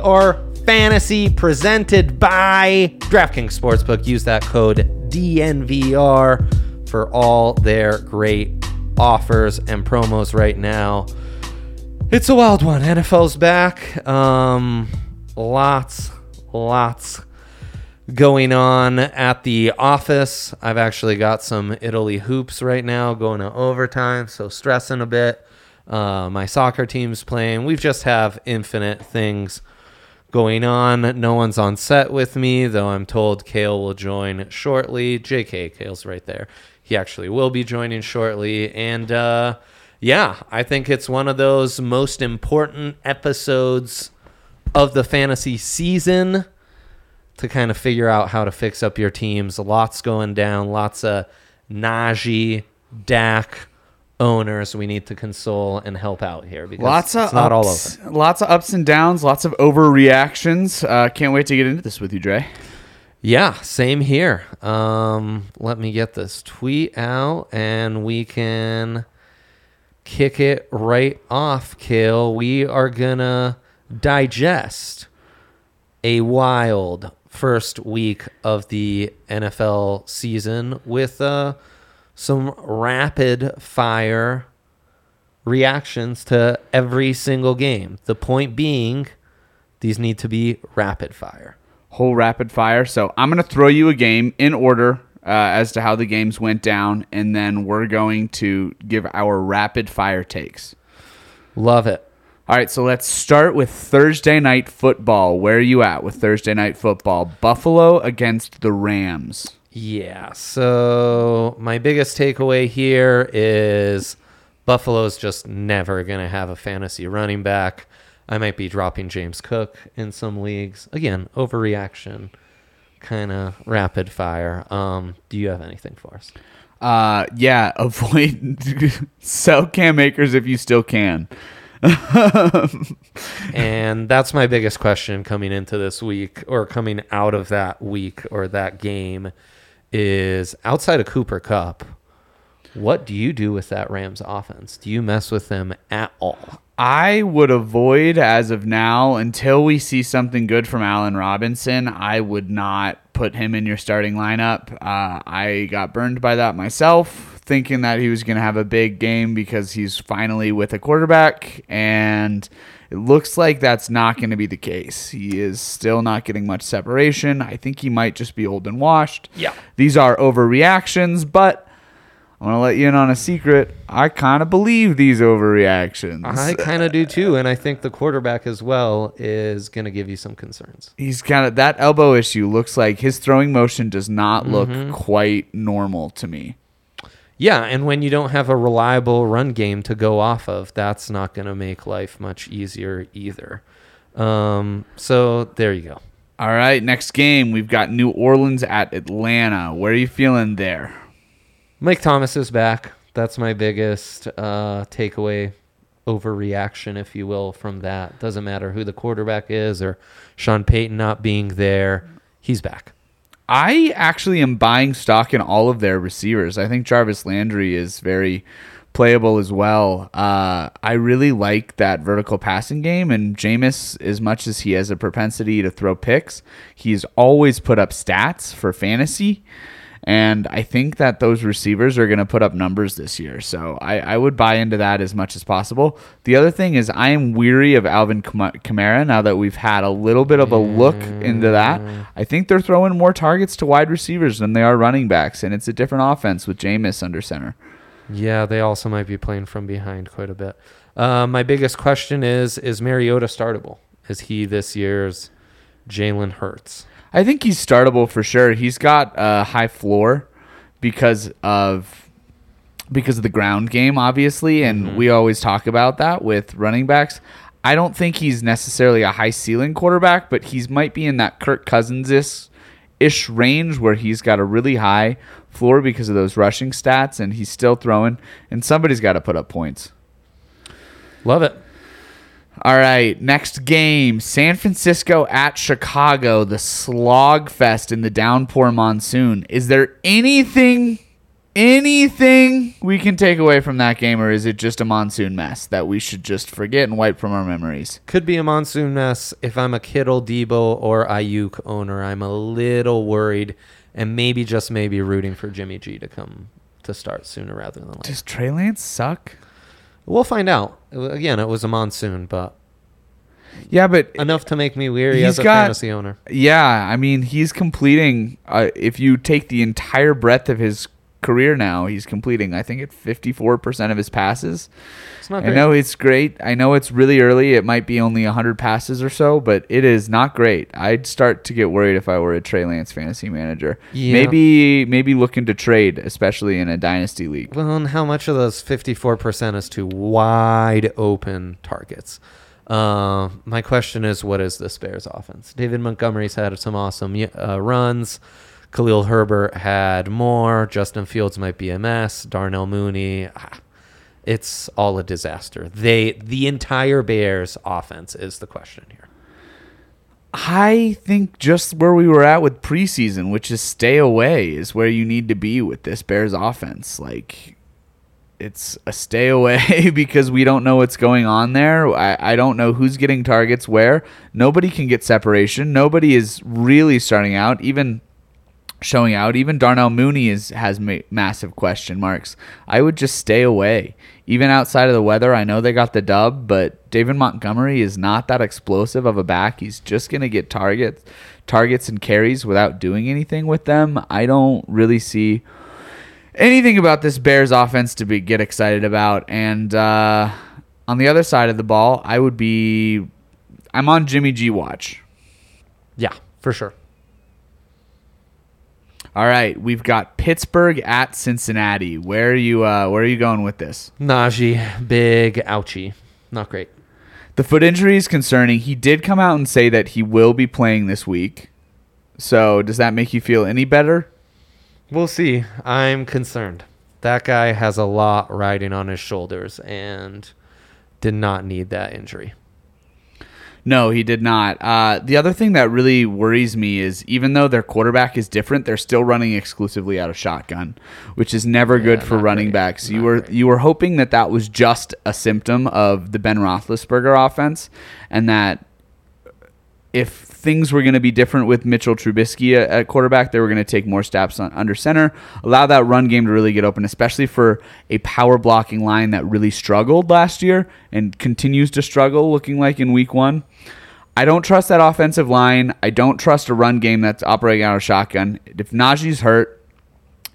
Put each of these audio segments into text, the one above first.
are fantasy presented by DraftKings Sportsbook. Use that code DNVR for all their great offers and promos right now. It's a wild one. NFL's back. Um, lots, lots going on at the office. I've actually got some Italy hoops right now going to overtime, so stressing a bit. Uh, my soccer team's playing. We just have infinite things going on. No one's on set with me, though I'm told Kale will join shortly. JK, Kale's right there. He actually will be joining shortly. And uh, yeah, I think it's one of those most important episodes of the fantasy season to kind of figure out how to fix up your teams. Lots going down, lots of Najee, Dak owners we need to console and help out here because Lots of it's not ups, all over. Lots of ups and downs. Lots of overreactions. Uh, can't wait to get into this with you, Dre. Yeah, same here. Um, let me get this tweet out and we can kick it right off, Kale. We are gonna digest a wild first week of the NFL season with uh, some rapid fire reactions to every single game. The point being, these need to be rapid fire. Whole rapid fire. So I'm going to throw you a game in order uh, as to how the games went down, and then we're going to give our rapid fire takes. Love it. All right, so let's start with Thursday night football. Where are you at with Thursday night football? Buffalo against the Rams. Yeah. So my biggest takeaway here is Buffalo's just never going to have a fantasy running back. I might be dropping James Cook in some leagues. Again, overreaction, kind of rapid fire. Um, do you have anything for us? Uh, yeah, avoid sell Cam Akers if you still can. and that's my biggest question coming into this week or coming out of that week or that game is outside of Cooper Kupp, what do you do with that Rams offense? Do you mess with them at all? I would avoid as of now until we see something good from Allen Robinson. I would not put him in your starting lineup. Uh, I got burned by that myself, thinking that he was going to have a big game because he's finally with a quarterback, and it looks like that's not going to be the case. He is still not getting much separation. I think he might just be old and washed. Yeah. These are overreactions, but I want to let you in on a secret. I kind of believe these overreactions. I kind of do too, and I think the quarterback as well is going to give you some concerns. He's kind of that elbow issue looks like his throwing motion does not look Mm-hmm. quite normal to me. Yeah, and when you don't have a reliable run game to go off of, that's not going to make life much easier either. Um, so there you go. All right, next game we've got New Orleans at Atlanta. Where are you feeling there? Mike Thomas is back. That's my biggest uh, takeaway, overreaction, if you will, from that. Doesn't matter who the quarterback is or Sean Payton not being there. He's back. I actually am buying stock in all of their receivers. I think Jarvis Landry is very playable as well. Uh, I really like that vertical passing game, and Jameis, as much as he has a propensity to throw picks, he's always put up stats for fantasy. And I think that those receivers are going to put up numbers this year. So I, I would buy into that as much as possible. The other thing is, I am weary of Alvin Kam- Kamara now that we've had a little bit of a look into that. I think they're throwing more targets to wide receivers than they are running backs. And it's a different offense with Jameis under center. Yeah, they also might be playing from behind quite a bit. Uh, my biggest question is: Is Mariota startable? Is he this year's Jalen Hurts? I think he's startable for sure. He's got a high floor because of because of the ground game, obviously, and mm-hmm. we always talk about that with running backs. I don't think he's necessarily a high ceiling quarterback, but he's might be in that Kirk Cousins ish range where he's got a really high floor because of those rushing stats, and he's still throwing. And somebody's got to put up points. Love it. All right, next game San Francisco at Chicago, the slog fest in the downpour monsoon. Is there anything, anything we can take away from that game, or is it just a monsoon mess that we should just forget and wipe from our memories? Could be a monsoon mess. If I'm a Kittle, Debo, or Aiyuk owner, I'm a little worried, and maybe just maybe rooting for Jimmy G to come to start sooner rather than later. Does Trey Lance suck? We'll find out. Again, it was a monsoon, but Yeah, but enough to make me weary as a got- fantasy owner. Yeah, I mean, he's completing. Uh, if you take the entire breadth of his career now, he's completing. I think at fifty four percent of his passes. It's not I know it's great. I know it's really early. It might be only 100 passes or so, but it is not great. I'd start to get worried if I were a Trey Lance fantasy manager. Yeah. Maybe maybe looking to trade, especially in a dynasty league. Well, and how much of those 54% is to wide open targets? Uh, my question is, what is this Bears offense? David Montgomery's had some awesome uh, runs. Khalil Herbert had more. Justin Fields might be mess. Darnell Mooney, it's all a disaster. They, the entire Bears offense is the question here. I think just where we were at with preseason, which is stay away, is where you need to be with this Bears offense. Like, it's a stay away because we don't know what's going on there. I, I don't know who's getting targets where. Nobody can get separation. Nobody is really starting out, even showing out. Even Darnell Mooney is has ma- massive question marks. I would just stay away. Even outside of the weather, I know they got the dub, but David Montgomery is not that explosive of a back. He's just going to get targets, targets and carries without doing anything with them. I don't really see anything about this Bears offense to be get excited about. And uh, on the other side of the ball, I would be I'm on Jimmy G watch. Yeah, for sure. All right, we've got Pittsburgh at Cincinnati. Where are you? Uh, where are you going with this? Najee, big, ouchie. Not great. The foot injury is concerning. He did come out and say that he will be playing this week. So does that make you feel any better? We'll see. I'm concerned. That guy has a lot riding on his shoulders and did not need that injury. No, he did not. Uh, the other thing that really worries me is even though their quarterback is different, they're still running exclusively out of shotgun, which is never good for running great. backs. You were great. you were hoping that that was just a symptom of the Ben Roethlisberger offense, and that if things were going to be different with Mitchell Trubisky at, quarterback, they were going to take more steps on, under center, allow that run game to really get open, especially for a power blocking line that really struggled last year and continues to struggle, looking like in week one. I don't trust that offensive line. I don't trust a run game that's operating out of shotgun. If Najee's hurt,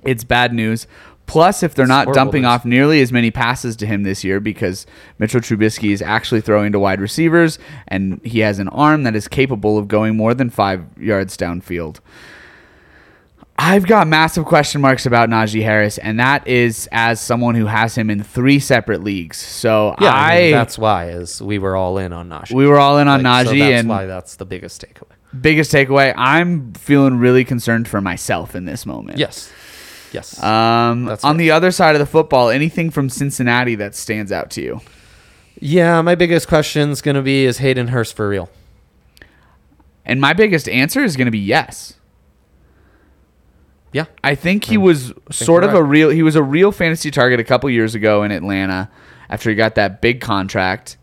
it's bad news. Plus, if they're not dumping off nearly as many passes to him this year because Mitchell Trubisky is actually throwing to wide receivers and he has an arm that is capable of going more than five yards downfield. I've got massive question marks about Najee Harris, and that is as someone who has him in three separate leagues. So Yeah, I, mean, that's why is we were all in on Najee. we were all in on Like, so Najee, that's and why that's the biggest takeaway. biggest takeaway, I'm feeling really concerned for myself in this moment. Yes, yes. Um, That's on fair. the other side of the football, anything from Cincinnati that stands out to you? yeah, my biggest question is going to be: Is Hayden Hurst for real? And my biggest answer is going to be yes. Yeah, I think he was sort you're of a real he was a real fantasy target a couple years ago in Atlanta after he got that big contract.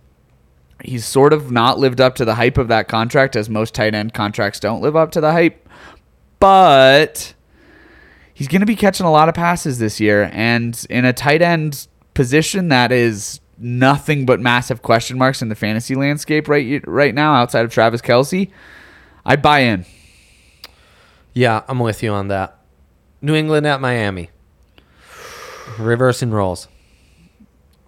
He's sort of not lived up to the hype of that contract as most tight end contracts don't live up to the hype. But he's going to be catching a lot of passes this year and in a tight end position that is nothing but massive question marks in the fantasy landscape right right now outside of Travis Kelce. I buy in. yeah, I'm with you on that. New England at Miami. Reversing roles.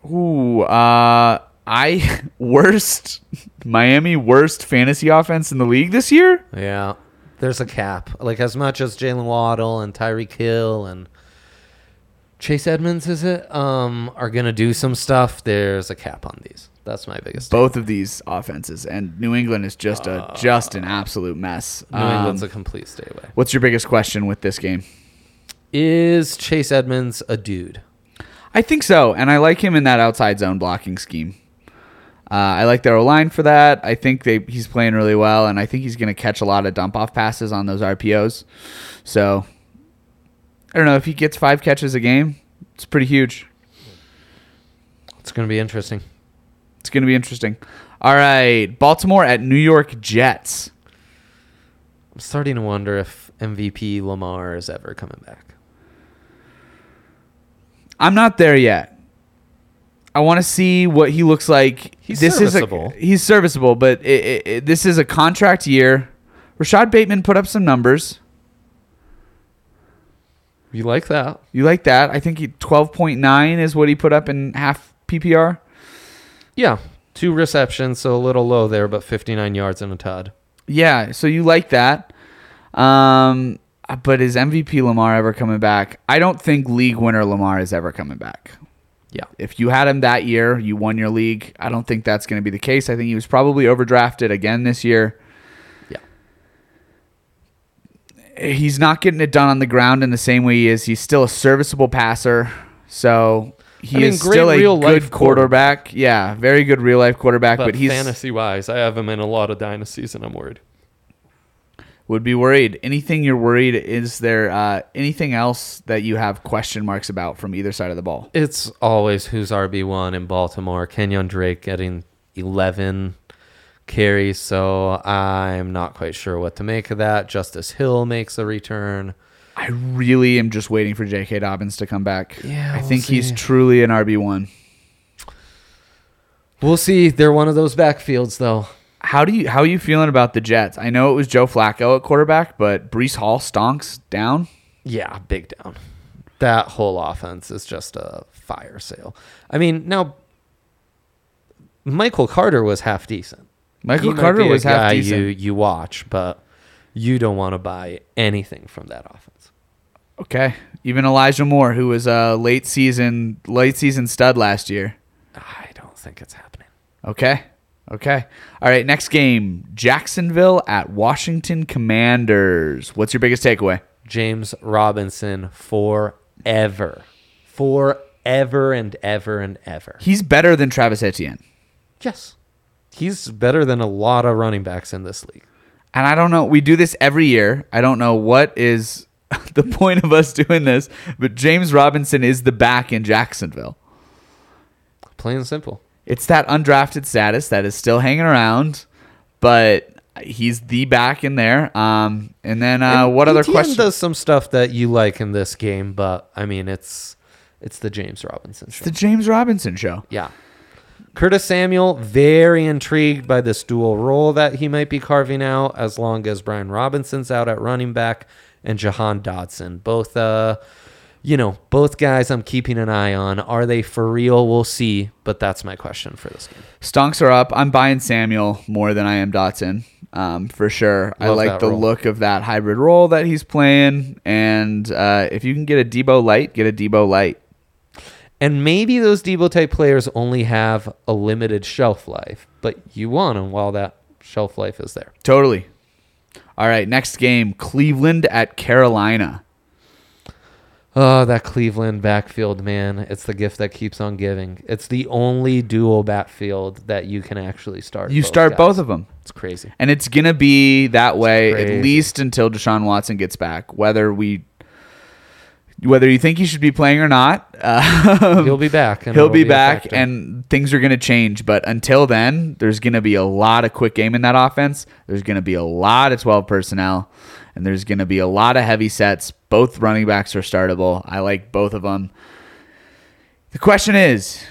Ooh, uh, I worst Miami worst fantasy offense in the league this year. Yeah, there's a cap. Like as much as Jalen Waddle and Tyreek Hill and Chase Edmonds, is it? Um, are gonna do some stuff. There's a cap on these. That's my biggest. Both of these offenses, and New England is just a just an absolute mess. New England's Um, a complete stay away. what's your biggest question with this game? Is Chase Edmonds a dude? I think so, and I like him in that outside zone blocking scheme. Uh, I like their line for that. I think they he's playing really well, and I think he's going to catch a lot of dump off passes on those RPOs. So I don't know if he gets five catches a game. It's pretty huge. It's gonna be interesting. It's going to be interesting. All right, Baltimore at New York Jets. I'm starting to wonder if MVP Lamar is ever coming back. I'm not there yet. I want to see what he looks like. He's this serviceable. Is a, he's serviceable, but it, it, it- this is a contract year. Rashod Bateman put up some numbers. You like that? You like that? I think 12.9 is what he put up in half PPR. Yeah. Two receptions, so a little low there, but 59 yards and a tud. Yeah, so you like that. Um, but is MVP Lamar ever coming back? I don't think league winner Lamar is ever coming back. Yeah. If you had him that year, you won your league. I don't think that's going to be the case. I think he was probably overdrafted again this year. Yeah. He's not getting it done on the ground in the same way he is. He's still a serviceable passer. So he I mean, is still a real good life quarterback. Yeah, very good real life quarterback. But, But, he's fantasy wise, I have him in a lot of dynasties, and I'm worried. Would be worried. Anything you're worried? Is there uh, anything else that you have question marks about from either side of the ball? It's always who's RB one in Baltimore. Kenyan Drake getting 11 carries, so I'm not quite sure what to make of that. Justice Hill makes a return. I really am just waiting for J.K. Dobbins to come back. Yeah, I we'll think he's truly an RB one. We'll see. They're one of those backfields, though. How do you how are you feeling about the Jets? I know it was Joe Flacco at quarterback, but Breece Hall stonks down. Yeah, big down. That whole offense is just a fire sale. I mean, now Michael Carter was half decent. Michael He Carter was half decent. You you watch, but you don't want to buy anything from that offense. Okay, even Elijah Moore, who was a late season late season stud last year. I don't think it's happening. Okay. Okay. All right. Next game Jacksonville at Washington Commanders. What's your biggest takeaway? James Robinson forever, forever and ever and ever. He's better than Travis Etienne. Yes, he's better than a lot of running backs in this league. And I don't know. We do this every year. I don't know what is the point of us doing this, but James Robinson is the back in Jacksonville. Plain and simple. It's that undrafted status that is still hanging around, but he's the back in there. Um, and then uh, And what other Etienne question? does some stuff that you like in this game, but I mean, it's it's the James Robinson show. the James Robinson show. yeah. Curtis Samuel, very intrigued by this dual role that he might be carving out as long as Brian Robinson's out at running back and Jahan Dotson. Both uh, you know, both guys I'm keeping an eye on. Are they for real? We'll see. But that's my question for this game. Stonks are up. I'm buying Samuel more than I am Dotson. Um, for sure. I like the role. look of that hybrid role that he's playing. And uh, if you can get a Debo light, get a Debo light. And maybe those Debo type players only have a limited shelf life, but you want them while that shelf life is there. Totally. All right, next game Cleveland at Carolina. Oh, that Cleveland backfield, man. It's the gift that keeps on giving. It's the only dual backfield that you can actually start. You both start guys. both of them. It's crazy. And it's going to be that way at least until Deshaun Watson gets back, whether we. Whether you think he should be playing or not, uh, He'll be back. And he'll it'll be, back and things are going to change. But until then, there's going to be a lot of quick game in that offense. There's going to be a lot of 12 personnel, and there's going to be a lot of heavy sets. Both running backs are startable. I like both of them. The question is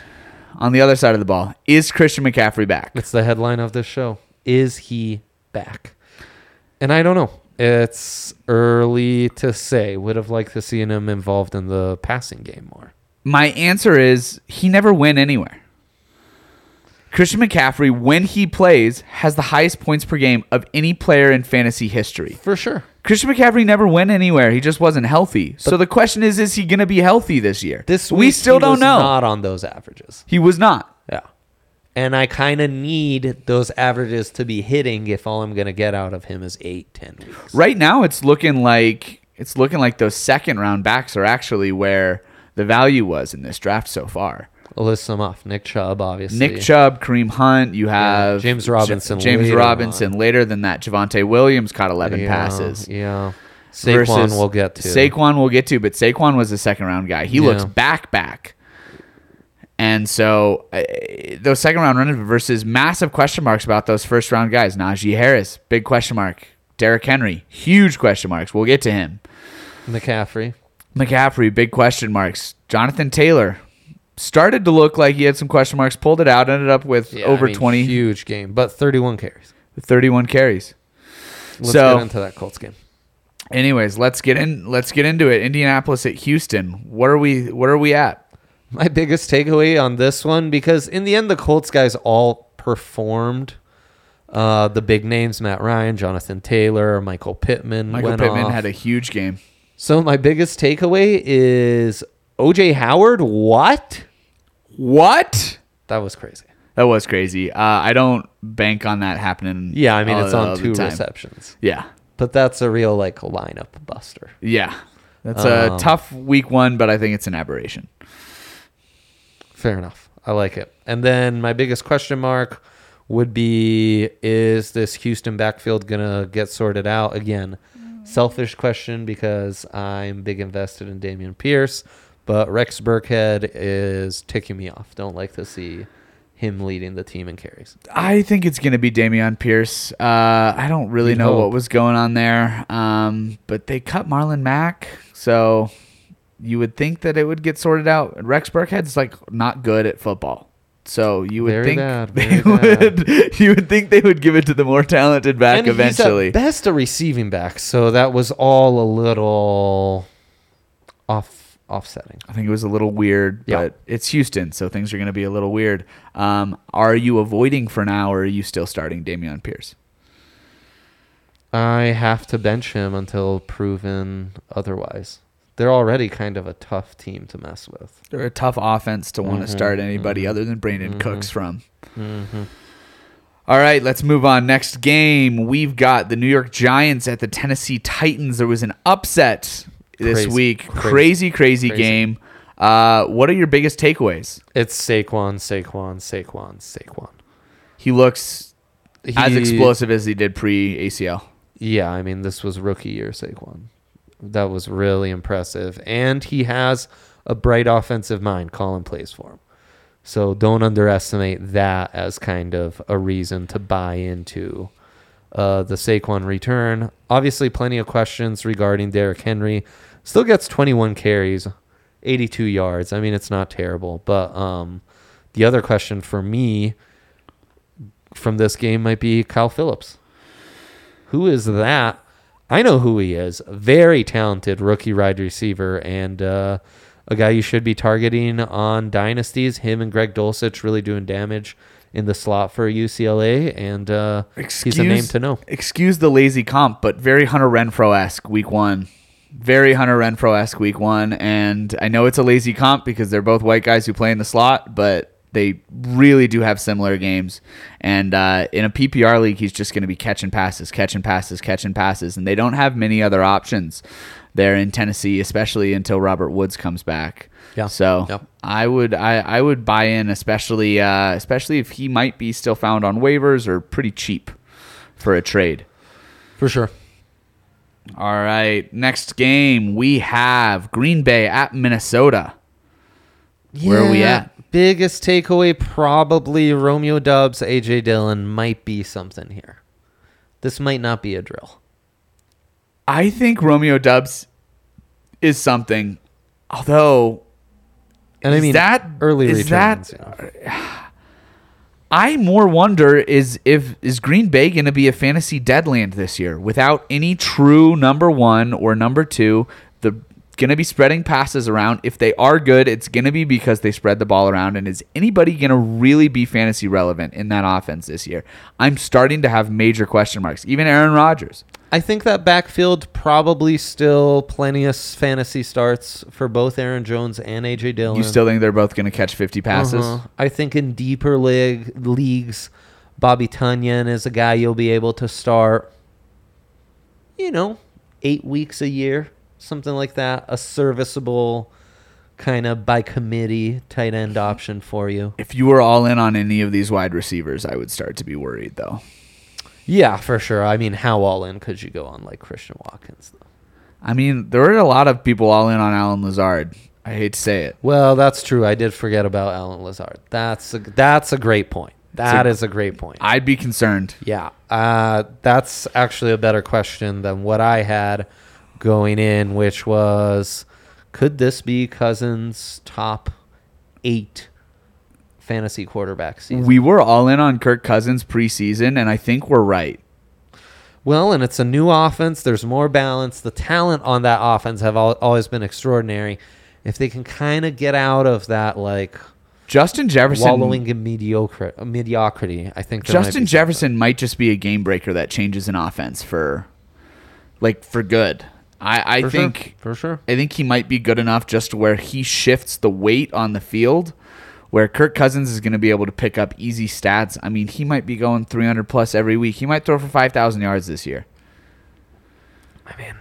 on the other side of the ball is Christian McCaffrey back? It's the headline of this show. Is he back? And I don't know. It's early to say. Would have liked to see him involved in the passing game more. My answer is he never went anywhere. Christian McCaffrey, when he plays, has the highest points per game of any player in fantasy history. For sure. Christian McCaffrey never went anywhere. He just wasn't healthy. so the question is, is he going to be healthy this year? This we still he don't was know. Not on those averages. he was not. Yeah. And I kind of need those averages to be hitting if all I'm going to get out of him is eight, ten weeks. Right now, it's looking like it's looking like those second round backs are actually where the value was in this draft so far. I'll list them off. Nick Chubb, obviously. Nick Chubb, Kareem Hunt. You have James Robinson J- James later Robinson. Later than that, Javonte Williams caught 11 Yeah, passes. Yeah. Saquon we'll get to. Saquon we'll get to, but Saquon was a second round guy. He looks back back. And so uh, those second round runners versus massive question marks about those first round guys. Najee Harris, big question mark. Derrick Henry, huge question marks. We'll get to him. McCaffrey. McCaffrey, big question marks. Jonathan Taylor started to look like he had some question marks, pulled it out, ended up with Yeah, over I mean, 20, Huge game, but 31 carries. 31 carries. Let's So- get into that Colts game. Anyways, let's get in. Let's get into it. Indianapolis at Houston. What are we? What are we at? My biggest takeaway on this one, because in the end, the Colts guys all performed. Uh, the big names: Matt Ryan, Jonathan Taylor, Michael Pittman. Michael Pittman off. had a huge game. So my biggest takeaway is OJ Howard. What? What? That was crazy. That was crazy. Uh, I don't bank on that happening. Yeah, I mean it's on two receptions, Yeah, but that's a real like lineup buster. yeah. That's a Um, tough week one, but I think it's an aberration. Fair enough. I like it. And then my biggest question mark would be is this Houston backfield going to get sorted out again? Selfish question because I'm big invested in Dameon Pierce, but Rex Burkhead is ticking me off. Don't like to see him leading the team in carries. I think it's going to be Dameon Pierce. Uh, I don't really You'd know what was going on there, um, but they cut Marlon Mack, so you would think that it would get sorted out. Rex Burkhead's like not good at football, so you would Very think bad, they would. You would think they would give it to the more talented back and eventually. he's at best a receiving back, so that was all a little off offsetting. I think it was a little weird, Yeah. but it's Houston, so things are going to be a little weird. Um, are you avoiding for now, or are you still starting Dameon Pierce? I have to bench him until proven otherwise. They're already kind of a tough team to mess with. They're a tough offense to want to Mm-hmm. start anybody other than Brandin Cooks from. All right, let's move on. Next game, we've got the New York Giants at the Tennessee Titans. There was an upset this Crazy. week. Crazy. Crazy, crazy, Crazy. game. Uh, what are your biggest takeaways? It's Saquon, Saquon, Saquon, Saquon. He looks as explosive as he did pre ACL. Yeah, I mean, this was rookie year Saquon. That was really impressive. And he has a bright offensive mind. Colin plays for him. So don't underestimate that as kind of a reason to buy into uh, the Saquon return. Obviously, plenty of questions regarding Derrick Henry. Still gets 21 carries, 82 yards. I mean, it's not terrible. But um, the other question for me from this game might be Kyle Phillips. Who is that? I know who he is. Very talented rookie wide receiver and uh, a guy you should be targeting on dynasties. Him and Greg Dulcich really doing damage in the slot for UCLA, and uh, he's a name to know. Excuse the lazy comp, but very Hunter Renfrow esque week one. Very Hunter Renfrow esque week one. And I know it's a lazy comp because they're both white guys who play in the slot, but they really do have similar games. And uh, in a PPR league, he's just going to be catching passes, catching passes, catching passes. And they don't have many other options there in Tennessee, especially until Robert Woods comes back. Yeah. So Yep. I would I, I would buy in, especially uh, especially if he might be still found on waivers or pretty cheap for a trade. For sure. All right, next game we have Green Bay at Minnesota. Where are we at? biggest takeaway probably Romeo Doubs, AJ Dillon might be something here. This might not be a drill. I think Romeo Doubs is something. Although and I mean that early is returns, that yeah. I more wonder is if is Green Bay going to be a fantasy deadland this year without any true number 1 or number 2 going to be spreading passes around. If they are good, it's going to be because they spread the ball around. And is anybody going to really be fantasy relevant in that offense this year? I'm starting to have major question marks. Even Aaron Rodgers. I think that backfield probably still plenty of fantasy starts for both Aaron Jones and AJ Dillon. You still think they're both going to catch 50 passes? Uh-huh. I think in deeper league leagues, Bobby Tonyan is a guy you'll be able to start. You know, eight weeks a year, something like that. A serviceable kind of by committee tight end option for you. If you were all in on any of these wide receivers, I would start to be worried though. Yeah, for sure. I mean, how all in could you go on like Christian Watkins? Though? I mean, there are a lot of people all in on Allen Lazard. I hate to say it. Well, that's true. I did forget about Allen Lazard. That's a, that's a great point. That a- is a great point. I'd be concerned. Yeah, uh, that's actually a better question than what I had going in, which was could this be Cousins' top eight fantasy quarterback season? We were all in on Kirk Cousins preseason, and I think we're right. well, and it's a new offense. There's more balance. The talent on that offense have al- always been extraordinary. If they can kind of get out of that like Justin Jefferson. wallowing in mediocre mediocrity, I think might Justin be Jefferson might just be a game breaker that changes an offense for, like, for good. I, I For sure. think For sure. I think he might be good enough just to where he shifts the weight on the field, where Kirk Cousins is going to be able to pick up easy stats. I mean, he might be going 300 plus every week. He might throw for 5,000 yards this year. I mean,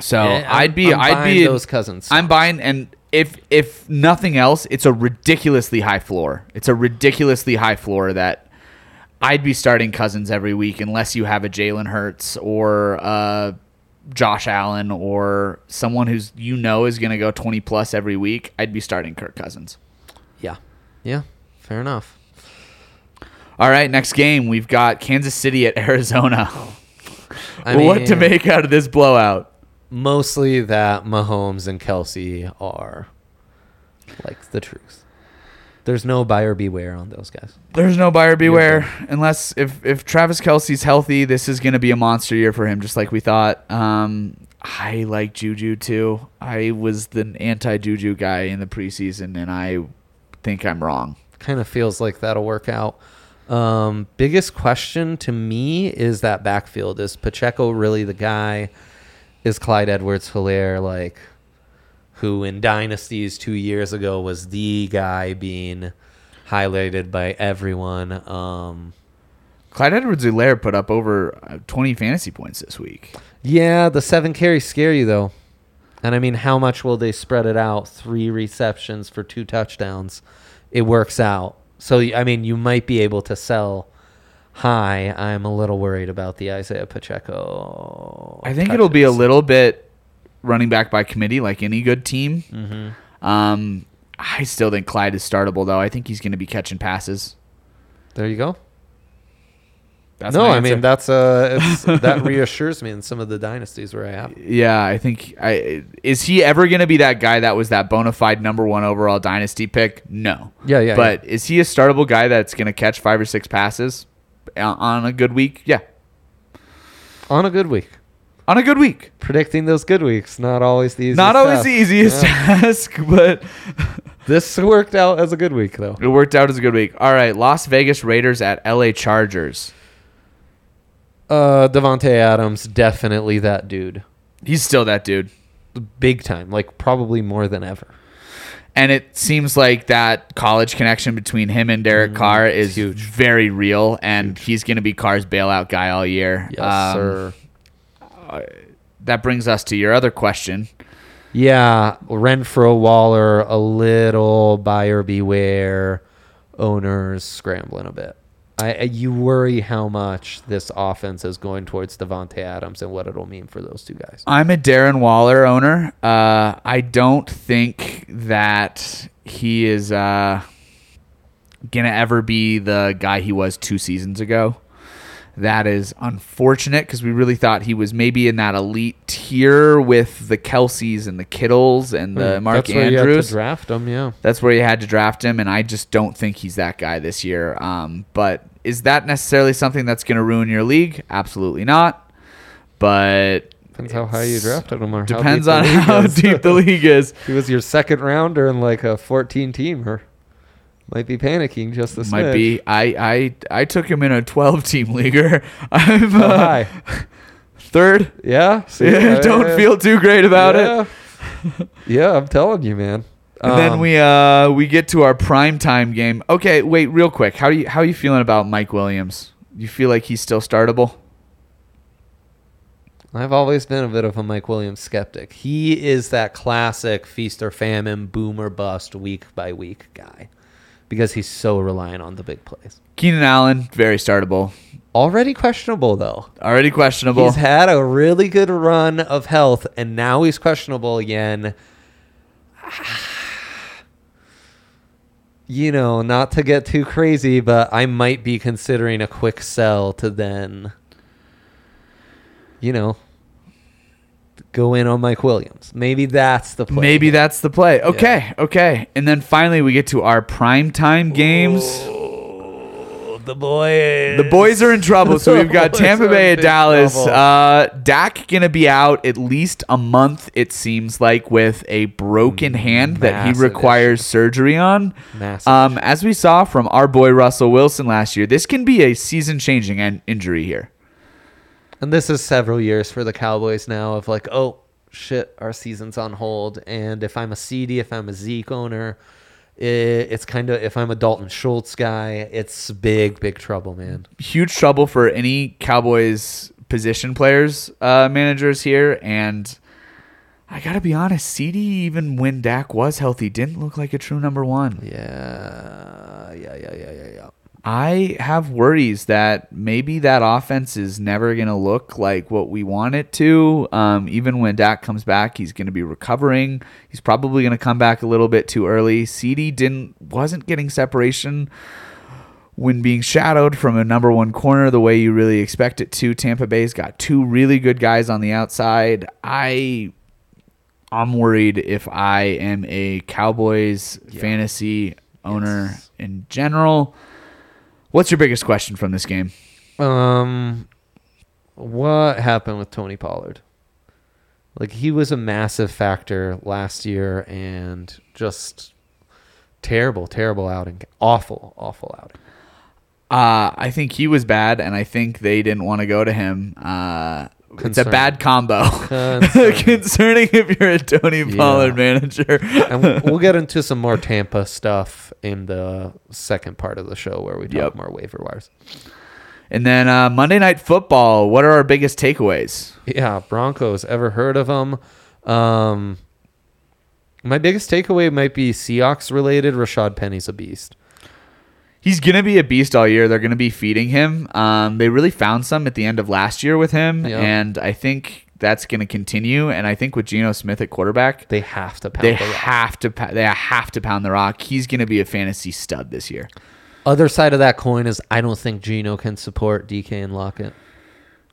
So Yeah, I'm- I'd be I'm I'd buying be those Cousins I'm buying and if if nothing else, it's a ridiculously high floor. It's a ridiculously high floor that I'd be starting Cousins every week unless you have a Jalen Hurts or uh, Josh Allen or someone who's you know is going to go 20 plus every week. I'd be starting Kirk Cousins. yeah, yeah, fair enough. All right, next game we've got Kansas City at Arizona. I what to make out of this blowout? mostly that Mahomes and Kelce are like the truth. There's no buyer beware on those guys. There's no buyer beware unless if if Travis Kelce's healthy, this is going to be a monster year for him, just like we thought. Um, I like Juju too. I was the anti Juju guy in the preseason, and I think I'm wrong. Kind of feels like that'll work out. Um, biggest question to me is that backfield. Is Pacheco really the guy? Is Clyde Edwards Helaire like who in dynasties two years ago was the guy being highlighted by everyone? Um, Clyde Edwards-Helaire put up over uh, 20 fantasy points this week. Yeah, the seven carries scare you though. And I mean, how much will they spread it out? Three receptions for two touchdowns. It works out. So I mean, you might be able to sell high. I'm a little worried about the Isaiah Pacheco. I think it'll be a little bit running back by committee, like any good team. Um, I still think Clyde is startable, though. I think he's going to be catching passes. There you go. That's no, I mean that's uh it's, that reassures me in some of the dynasties where I have. Yeah, I think I is he ever going to be that guy that was that bona fide number one overall dynasty pick? No. Yeah, yeah, But is he a startable guy that's going to catch five or six passes on- on a good week? Yeah. On a good week. On a good week. Predicting those good weeks, not always the easiest. Not always task. the easiest Yeah. task, but This worked out as a good week, though. it worked out as a good week. All right, Las Vegas Raiders at LA Chargers. Uh, Davante Adams, definitely that dude. He's still that dude. Big time, like probably more than ever. And it seems like that college connection between him and Derek Carr is huge. very real, and he's going to be Carr's bailout guy all year. Yes, Um, sir. That brings us to your other question. Yeah, Renfrow Waller, a little buyer beware. Owners scrambling a bit. I, I- you worry how much this offense is going towards Davante Adams and what it'll mean for those two guys. I'm a Darren Waller owner. Uh, I don't think that he is uh, gonna ever be the guy he was two seasons ago. That is unfortunate because we really thought he was maybe in that elite tier with the Kelces and the Kittles and the Mark That's where you had Andrews. to draft him, yeah. That's where you had to draft him, and I just don't think he's that guy this year. Um, but is that necessarily something that's going to ruin your league? Absolutely not. But Depends how high you drafted him or how depends the on how is. deep the league is. he was your second rounder in like a 14 teamer. Might be panicking just a Might be. I I I took him in a 12 team leaguer. I'm How uh, third. Yeah. see, Yeah, don't feel too great about it. yeah. yeah, I'm telling you, man. And then Um, we uh we get to our prime time game. Okay, wait, real quick. How do you how are you feeling about Mike Williams? You feel like he's still startable? I've always been a bit of a Mike Williams skeptic. He is that classic feast or famine, boom or bust, week by week guy because he's so reliant on the big plays. Keenan Allen, very startable. Already questionable though. Already questionable. He's had a really good run of health, and now he's questionable again. You know, not to get too crazy, but I might be considering a quick sell to then, you know, go in on Mike Williams. Maybe that's the play. Maybe that's the play. Okay, okay. And then finally we get to our prime time games. the boys. The boys are in trouble. So we've got Tampa Bay at Dallas. trouble. Uh, Dak gonna be out at least a month. It seems like with a broken hand that he Massive requires surgery on. Massive Um, as we saw from our boy Russell Wilson last year, this can be a season-changing in- injury here. And this is several years for the Cowboys now of like, oh shit, our season's on hold. And if I'm a CD, if I'm a Zeke owner, it's kind of if I'm a Dalton Schultz guy, it's big, big trouble, man. huge trouble for any Cowboys position players, uh, managers here. And I got to be honest, CD, even when Dak was healthy, didn't look like a true number one. Yeah, yeah, yeah, yeah, yeah, yeah. I have worries that maybe that offense is never going to look like what we want it to. Um, even when Dak comes back, he's going to be recovering. He's probably going to come back a little bit too early. CD didn't wasn't getting separation when being shadowed from a number one corner the way you really expect it to. Tampa Bay's got two really good guys on the outside. I I'm worried if I am a Cowboys fantasy owner Yes. in general. What's your biggest question from this game? Um, what happened with Tony Pollard? Like he was a massive factor last year, and just terrible, terrible outing. Awful, awful outing. Uh, I think he was bad, and I think they didn't want to go to him. Uh, it's a bad combo. Concerning. If you're a Tony Pollard manager. and we- we'll get into some more Tampa stuff in the second part of the show where we talk Yep. more waiver wires. And then uh, Monday Night Football. What are our biggest takeaways? Yeah, Broncos. Ever heard of them? Um, my biggest takeaway might be Seahawks related. Rashaad Penny's a beast. He's gonna be a beast all year. They're gonna be feeding him. Um, they really found some at the end of last year with him, Yeah. and I think that's gonna continue. And I think with Geno Smith at quarterback, They have to pound they the rock. have to they have to pound the rock. He's gonna be a fantasy stud this year. Other side of that coin is I don't think Geno can support DK and Lockett.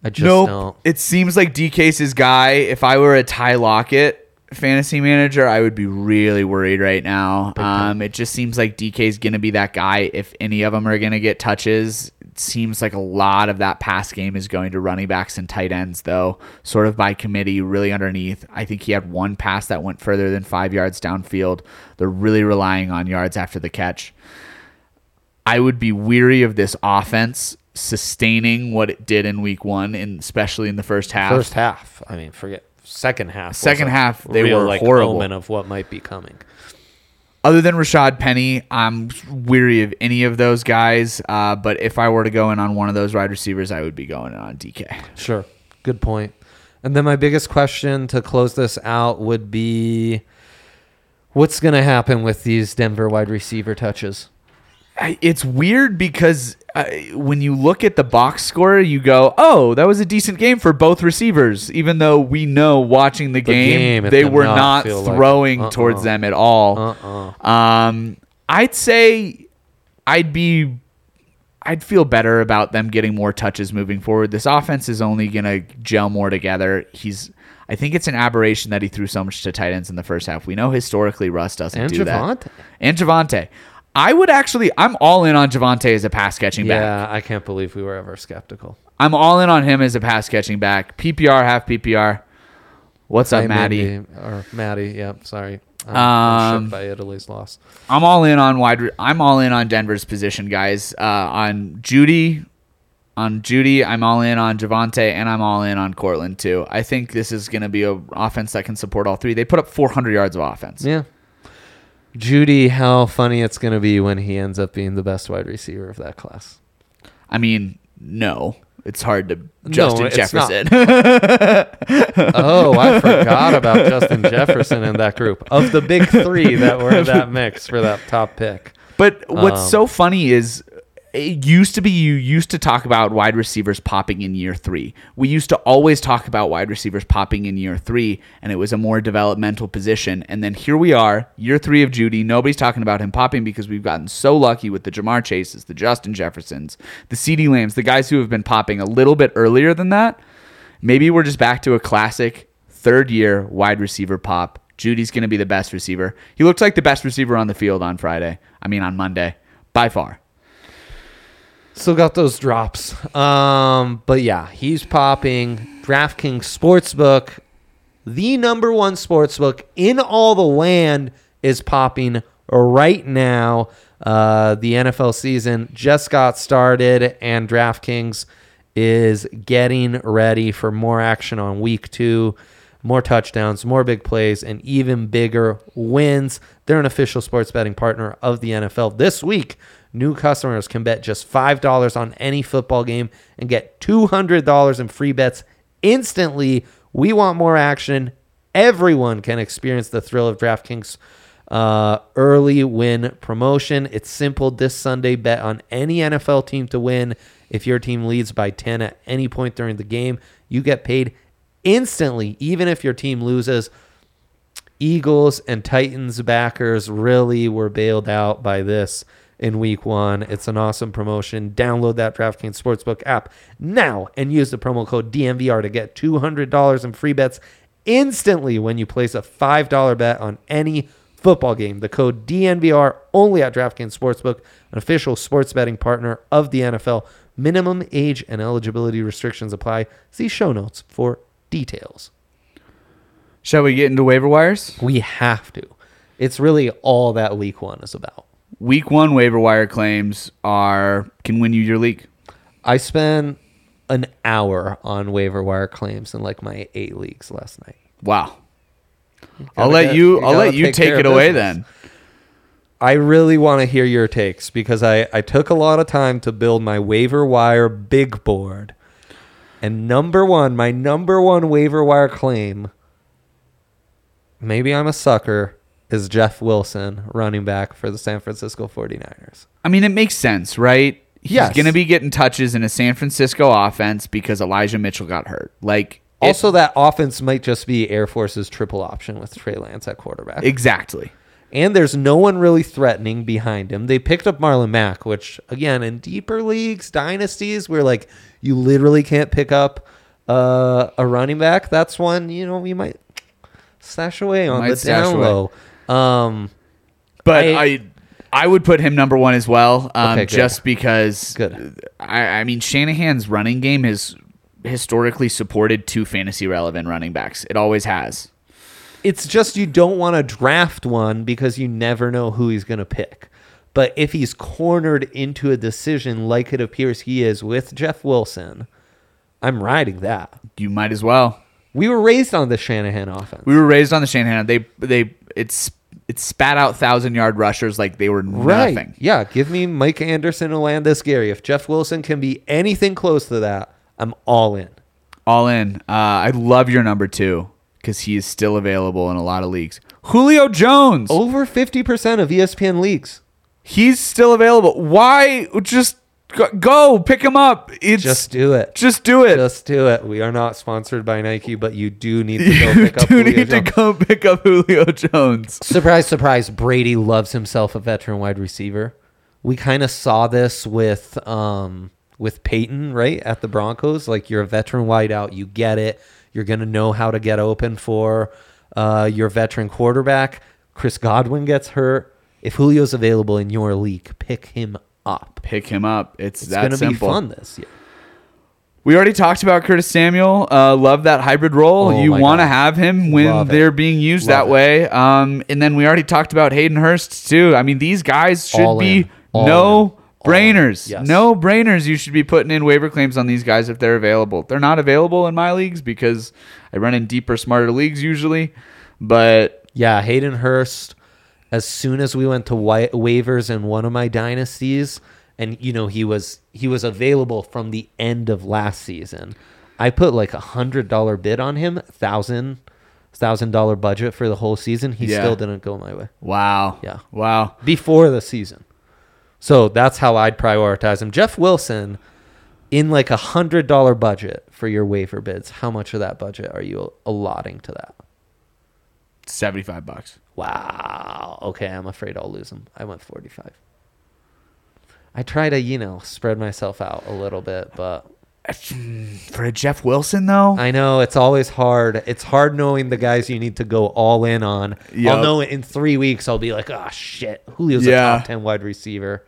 I just nope. don't. It seems like DK's his guy. If I were a Ty Lockett fantasy manager, I would be really worried right now. Um, it just seems like DK is gonna be that guy. If any of them are gonna get touches, seems like a lot of that pass game is going to running backs and tight ends, though, sort of by committee, really underneath. I think he had one pass that went further than five yards downfield. They're really relying on yards after the catch. I would be weary of this offense sustaining what it did in week one, and especially in the first half. First half. I mean, forget second half. Second half, they real, were like, horrible. omen of what might be coming. Other than Rashaad Penny, I'm weary of any of those guys. Uh, but if I were to go in on one of those wide receivers, I would be going in on DK. Sure. Good point. And then my biggest question to close this out would be what's going to happen with these Denver wide receiver touches? It's weird because uh, when you look at the box score, you go, "Oh, that was a decent game for both receivers." Even though we know watching the, game, game, they were not not feel like- throwing uh-uh. towards them at all. Uh-uh. Um, I'd say I'd be, I'd feel better about them getting more touches moving forward. This offense is only gonna gel more together. He's. I think it's an aberration that he threw so much to tight ends in the first half. We know historically Russ doesn't And do Javonte. that. And Javonte. I would actually, I'm all in on Javonte as a pass catching back. Yeah, I can't believe we were ever skeptical. I'm all in on him as a pass catching back. PPR, half PPR. What's up, Hi, Maddie? Mandy, or Maddie, yeah, sorry. I'm, Um, I'm by Italy's loss. I'm all in on wide. re- I'm all in on Denver's position, guys. Uh, on Jeudy, on Jeudy, I'm all in on Javonte, and I'm all in on Courtland too. I think this is going to be a offense that can support all three. They put up 400 yards of offense. Yeah. Jeudy, how funny it's going to be when he ends up being the best wide receiver of that class. I mean, no, it's hard to Justin not. Jefferson. Oh, I forgot about Justin Jefferson in that group of the big three that were in that mix for that top pick. But what's Um, so funny is it used to be you used to talk about wide receivers popping in year three. We used to always talk about wide receivers popping in year three, and it was a more developmental position. And then here we are, year three of Jeudy. Nobody's talking about him popping because we've gotten so lucky with the Ja'Marr Chases, the Justin Jeffersons, the CeeDee Lambs, the guys who have been popping a little bit earlier than that. Maybe we're just back to a classic third year wide receiver pop. Jeudy's going to be the best receiver. He looked like the best receiver on the field on Friday. I mean, on Monday, by far. Still got those drops. Um, but yeah, he's popping. DraftKings Sportsbook, the number one sportsbook in all the land, is popping right now. Uh, the NFL season just got started, and DraftKings is getting ready for more action on week two. More touchdowns, more big plays, and even bigger wins. They're an official sports betting partner of the NFL. This week, new customers can bet just $5 on any football game and get $200 in free bets instantly. We want more action. Everyone can experience the thrill of DraftKings uh, early win promotion. It's simple. This Sunday, bet on any NFL team to win. If your team leads by 10 at any point during the game, you get paid instantly, even if your team loses. Eagles and Titans backers really were bailed out by this in week one. It's an awesome promotion. Download that DraftKings Sportsbook app now and use the promo code DNVR to get $200 in free bets instantly when you place a $5 bet on any football game. The code DNVR only at DraftKings Sportsbook, an official sports betting partner of the NFL. Minimum age and eligibility restrictions apply. See show notes for details. Shall we get into waiver wires? We have to. It's really all that week one is about. Week one waiver wire claims are can win you your league. I spent an hour on waiver wire claims in like my eight leagues last night. Wow. I'll let get- you. I'll let you take take it away business. then. I really want to hear your takes because I, I took a lot of time to build my waiver wire big board. And number one, my number one waiver wire claim, maybe I'm a sucker, is Jeff Wilson, running back for the San Francisco 49ers. I mean, it makes sense, right? He's Yes. going to be getting touches in a San Francisco offense because Elijah Mitchell got hurt. Like, it- Also, that offense might just be Air Force's triple option with Trey Lance at quarterback. exactly. and there's no one really threatening behind him. They picked up Marlon Mack, which again in deeper leagues, dynasties, where like you literally can't pick up uh, a running back. That's one you know you might stash away on Might the down away. low. Um, But I- I, I would put him number one as well, um, Okay, good. just because. Good. I, I mean, Shanahan's running game has historically supported two fantasy relevant running backs. It always has. It's just you don't want to draft one because you never know who he's going to pick. But if he's cornered into a decision like it appears he is with Jeff Wilson, I'm riding that. You might as well. We were raised on the Shanahan offense. We were raised on the Shanahan. They they it's it spat out thousand yard rushers like they were Right. nothing. Yeah. Give me Mike Anderson and Landis Gary. If Jeff Wilson can be anything close to that, I'm all in. All in. Uh, I love your number two because he is still available in a lot of leagues. Julio Jones. Over 50% of E ESPN leagues. He's still available. Why just go, go pick him up? It's Just do it. just do it. Just do it. We are not sponsored by Nike, but you do need to go pick up do Julio need to Jones. go pick up Julio Jones. Surprise, surprise. Brady loves himself a veteran wide receiver. We kind of saw this with um with Peyton, right? At the Broncos. Like you're a veteran wideout, you get it. You're gonna know how to get open for uh your veteran quarterback. Chris Godwin gets hurt. If Julio's available in your league, pick him up. Pick him up. It's, It's that gonna simple. be fun this year. We already talked about Curtis Samuel. Uh, love that hybrid role. Oh you want to have him when Love they're being used Love that it. way. Um, and then we already talked about Hayden Hurst too. I mean, these guys should All be in. All in. no in. brainers. Yes. No brainers. You should be putting in waiver claims on these guys if they're available. They're not available in my leagues because I run in deeper, smarter leagues usually. But Yeah, Hayden Hurst. As soon as we went to wa- waivers in one of my dynasties, and you know he was he was available from the end of last season, I put like a hundred dollar bid on him, thousand thousand dollar budget for the whole season. He Yeah. still didn't go my way wow, Yeah. wow. before the season. So that's how I'd prioritize him. Jeff Wilson, in like a hundred dollar budget for your waiver bids, how much of that budget are you allotting to that? Seventy-five bucks. Wow. Okay, I'm afraid I'll lose him. I went 45. I try to, you know, spread myself out a little bit, but For a Jeff Wilson though, I know it's always hard. It's hard knowing the guys you need to go all in on. Yup. I'll know in three weeks. I'll be like, oh shit, Julio's Yeah. a top 10 wide receiver,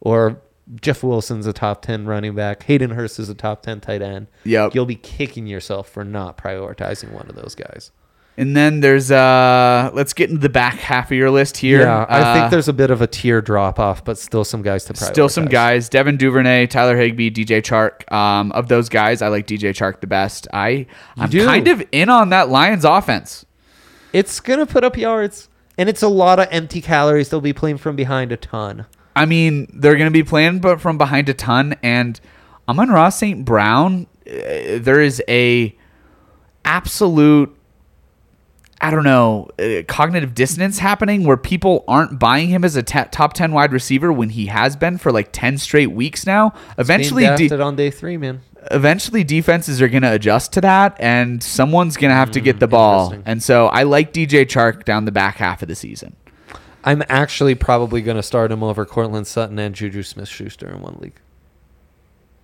or Jeff Wilson's a top 10 running back. Hayden Hurst is a top 10 tight end. Yup. You'll be kicking yourself for not prioritizing one of those guys. And then there's uh, let's get into the back half of your list here. Yeah, I Uh, think there's a bit of a tier drop off, but still some guys to prioritize. Still some guys: Devin Duvernay, Tyler Higbee, DJ Chark. Um, of those guys, I like DJ Chark the best. I I'm do? kind of in on that Lions offense. It's gonna put up yards, and it's a lot of empty calories. They'll be playing from behind a ton. I mean, they're going to be playing, but from behind a ton. And Amon-Ra St. Brown, uh, there is a absolute, I don't know, uh, cognitive dissonance happening where people aren't buying him as a top ten wide receiver when he has been for like ten straight weeks now. Eventually, de- on day three, man. eventually defenses are going to adjust to that and someone's going to have to get the ball. And so I like DJ Chark down the back half of the season. I'm actually probably gonna start him over Courtland Sutton and Juju Smith-Schuster in one league.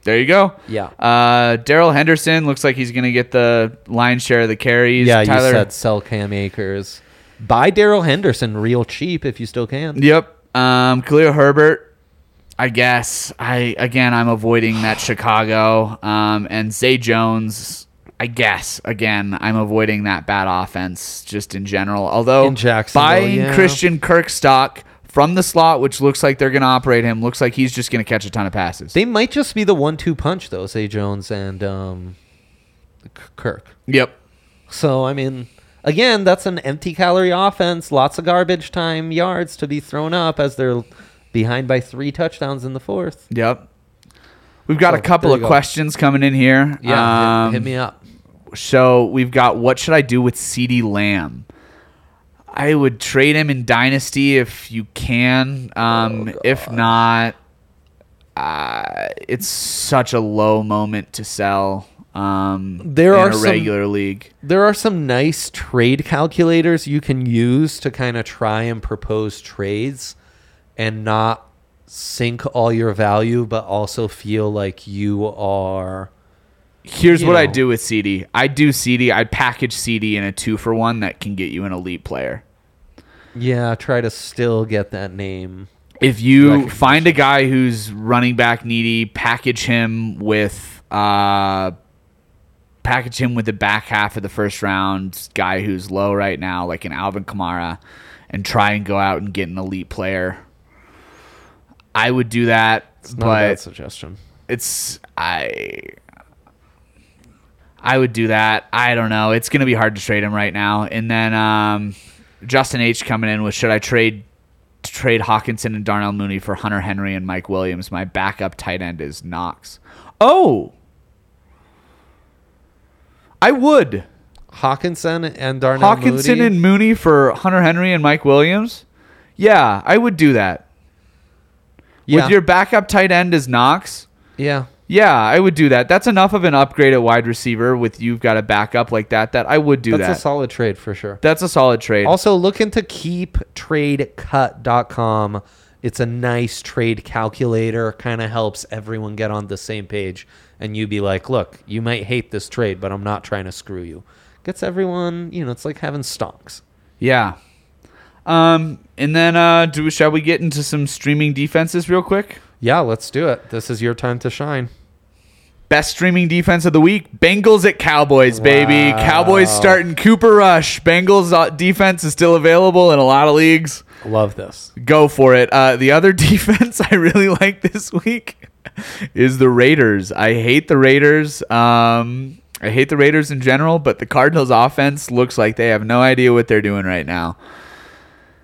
There you go. Yeah. Uh, Darrell Henderson looks like he's going to get the lion's share of the carries. yeah, Tyler, you said sell Cam Akers. Buy Darrell Henderson real cheap if you still can. Yep. Um, Khalil Herbert. I guess I again I'm avoiding that Chicago. Um, and Zay Jones. I guess again I'm avoiding that bad offense just in general. Although In buying yeah. Christian Kirk stock from the slot, which looks like they're going to operate him, looks like he's just going to catch a ton of passes. They might just be the one-two punch though, Zay Jones and um, Kirk. yep. So I mean, again, that's an empty calorie offense. Lots of garbage time yards to be thrown up as they're behind by three touchdowns in the fourth. Yep. We've got So, a couple of go. questions coming in here. Yeah, Um, hit, hit me up. So we've got what should I do with CeeDee Lamb? I would trade him in Dynasty if you can. Um, Oh, if not, uh, it's such a low moment to sell. Um, There in are a some- regular league. There are some nice trade calculators you can use to kind of try and propose trades and not sink all your value, but also feel like you are. Here's what I do with CeeDee. I do CeeDee. I package CeeDee in a two for one that can get you an elite player. Yeah, try to still get that name. if you find a guy who's running back needy, package him with uh package him with the back half of the first round guy who's low right now, like an Alvin Kamara, and try and go out and get an elite player. I would do that, It's not a bad suggestion. it's I I would do that. I don't know. It's gonna be hard to trade him right now. And then um, Justin H coming in with should I trade trade Hockenson and Darnell Mooney for Hunter Henry and Mike Williams? My backup tight end is Knox. Oh, I would Hockenson and Darnell Hockenson Mooney. and Mooney for Hunter Henry and Mike Williams. Yeah, I would do that. yeah. With your backup tight end is Knox. yeah. Yeah, I would do that. That's enough of an upgrade at wide receiver with you've got a backup like that that I would do That's that. a solid trade for sure. That's a solid trade. Also, look into keeptradecut.com. It's a nice trade calculator. Kind of helps everyone get on the same page. And you be like, look, you might hate this trade, but I'm not trying to screw you. Gets everyone, you know, it's like having stocks. yeah. Um, and then uh, do shall we get into some streaming defenses real quick? Yeah, let's do it. This is your time to shine. Best streaming defense of the week: Bengals at Cowboys, baby. Wow. Cowboys starting Cooper Rush. Bengals uh, defense is still available in a lot of leagues. Love this. Go for it. Uh, the other defense I really like this week is the Raiders. I hate the Raiders. Um, I hate the Raiders in general, but the Cardinals offense looks like they have no idea what they're doing right now.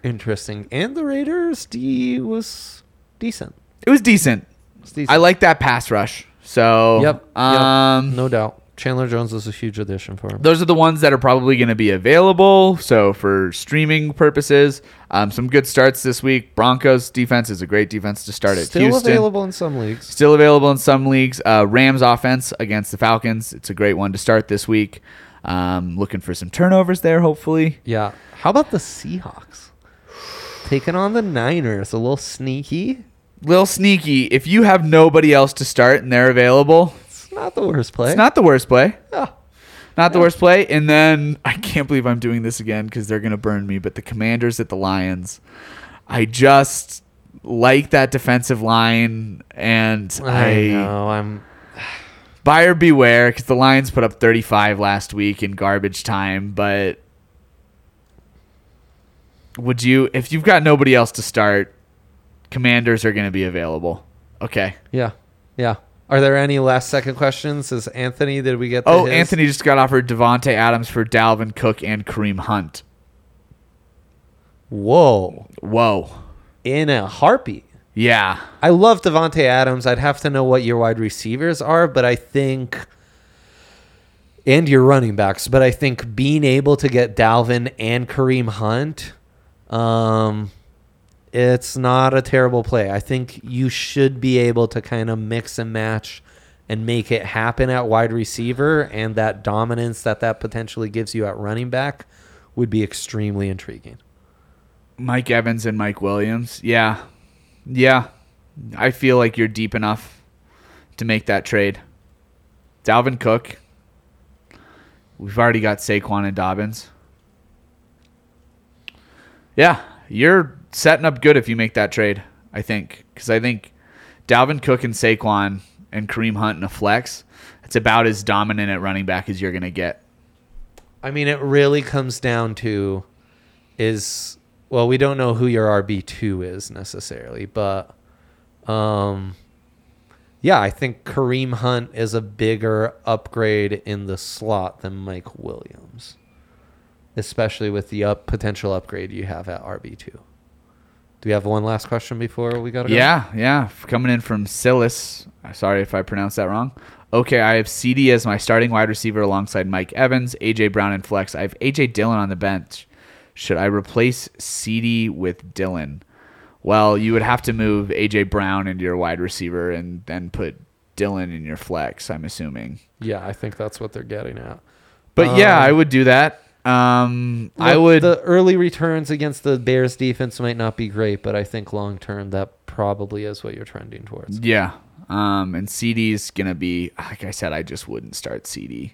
Interesting. And the Raiders D was decent. It was decent. It's decent. I like that pass rush. So, Yep. Um, yep. No doubt. Chandler Jones is a huge addition for him. those are the ones that are probably going to be available. So for streaming purposes, um, some good starts this week. Broncos defense is a great defense to start at Still Houston. available in some leagues. Still available in some leagues. Uh, Rams offense against the Falcons. It's a great one to start this week. Um, looking for some turnovers there, hopefully. Yeah. How about the Seahawks? Taking on the Niners. A little sneaky. Little sneaky. If you have nobody else to start and they're available, It's not the worst play. it's not the worst play. Yeah. Not the worst play. And then I can't believe I'm doing this again because they're going to burn me. But the Commanders at the Lions, I just like that defensive line. And I I, know. I'm. buyer beware because the Lions put up 35 last week in garbage time. But would you, if you've got nobody else to start, Commanders are going to be available. Okay. Yeah. Yeah. Are there any last second questions? Is Anthony? Did we get? Oh, his? Anthony just got offered Davante Adams for Dalvin Cook and Kareem Hunt. Whoa! Whoa. In a heartbeat. Yeah. I love Davante Adams. I'd have to know what your wide receivers are, but I think and your running backs, but I think being able to get Dalvin and Kareem Hunt, um, it's not a terrible play. I think you should be able to kind of mix and match and make it happen at wide receiver, and that dominance that that potentially gives you at running back would be extremely intriguing. Mike Evans and Mike Williams. Yeah. Yeah. I feel like you're deep enough to make that trade. Dalvin Cook. We've already got Saquon and Dobbins. Yeah, you're setting up good if you make that trade, I think. Because I think Dalvin Cook and Saquon and Kareem Hunt in a flex, it's about as dominant at running back as you're going to get. I mean, it really comes down to is well, we don't know who your RB two is necessarily, but um, yeah, I think Kareem Hunt is a bigger upgrade in the slot than Mike Williams, especially with the up potential upgrade you have at RB two. Do we have one last question before we gotta go? Yeah, yeah. Coming in from Silas. Sorry if I pronounced that wrong. Okay, I have CeeDee as my starting wide receiver alongside Mike Evans, AJ Brown, and Flex. I have AJ Dillon on the bench. Should I replace CeeDee with Dillon? Well, you would have to move AJ Brown into your wide receiver and then put Dillon in your flex, I'm assuming. yeah, I think that's what they're getting at. But yeah, Um, I would do that. Um, I would. The early returns against the Bears defense might not be great, but I think long term that probably is what you're trending towards. Yeah. Um, and CeeDee's gonna be like I said, I just wouldn't start CeeDee.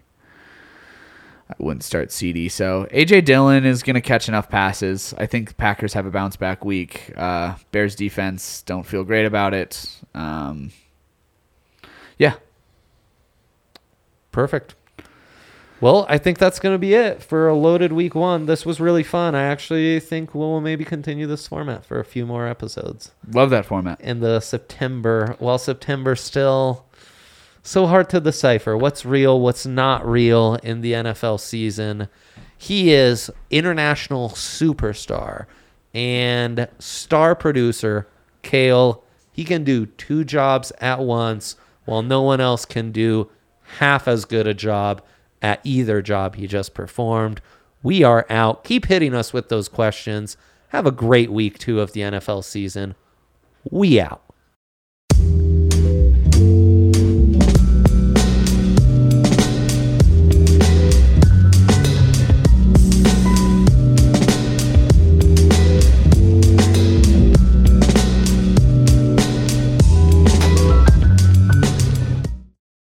I wouldn't start CeeDee. So AJ Dillon is going to catch enough passes. I think Packers have a bounce back week. Uh, Bears defense don't feel great about it. Um, yeah, Perfect. Well, I think that's going to be it for a loaded week one. This was really fun. I actually think we'll maybe continue this format for a few more episodes love that format. in the September. While September still so hard to decipher what's real, what's not real in the NFL season. He is international superstar and star producer Kale. He can do two jobs at once while no one else can do half as good a job at either job he just performed. We are out. Keep hitting us with those questions. Have a great week two of the NFL season. We out.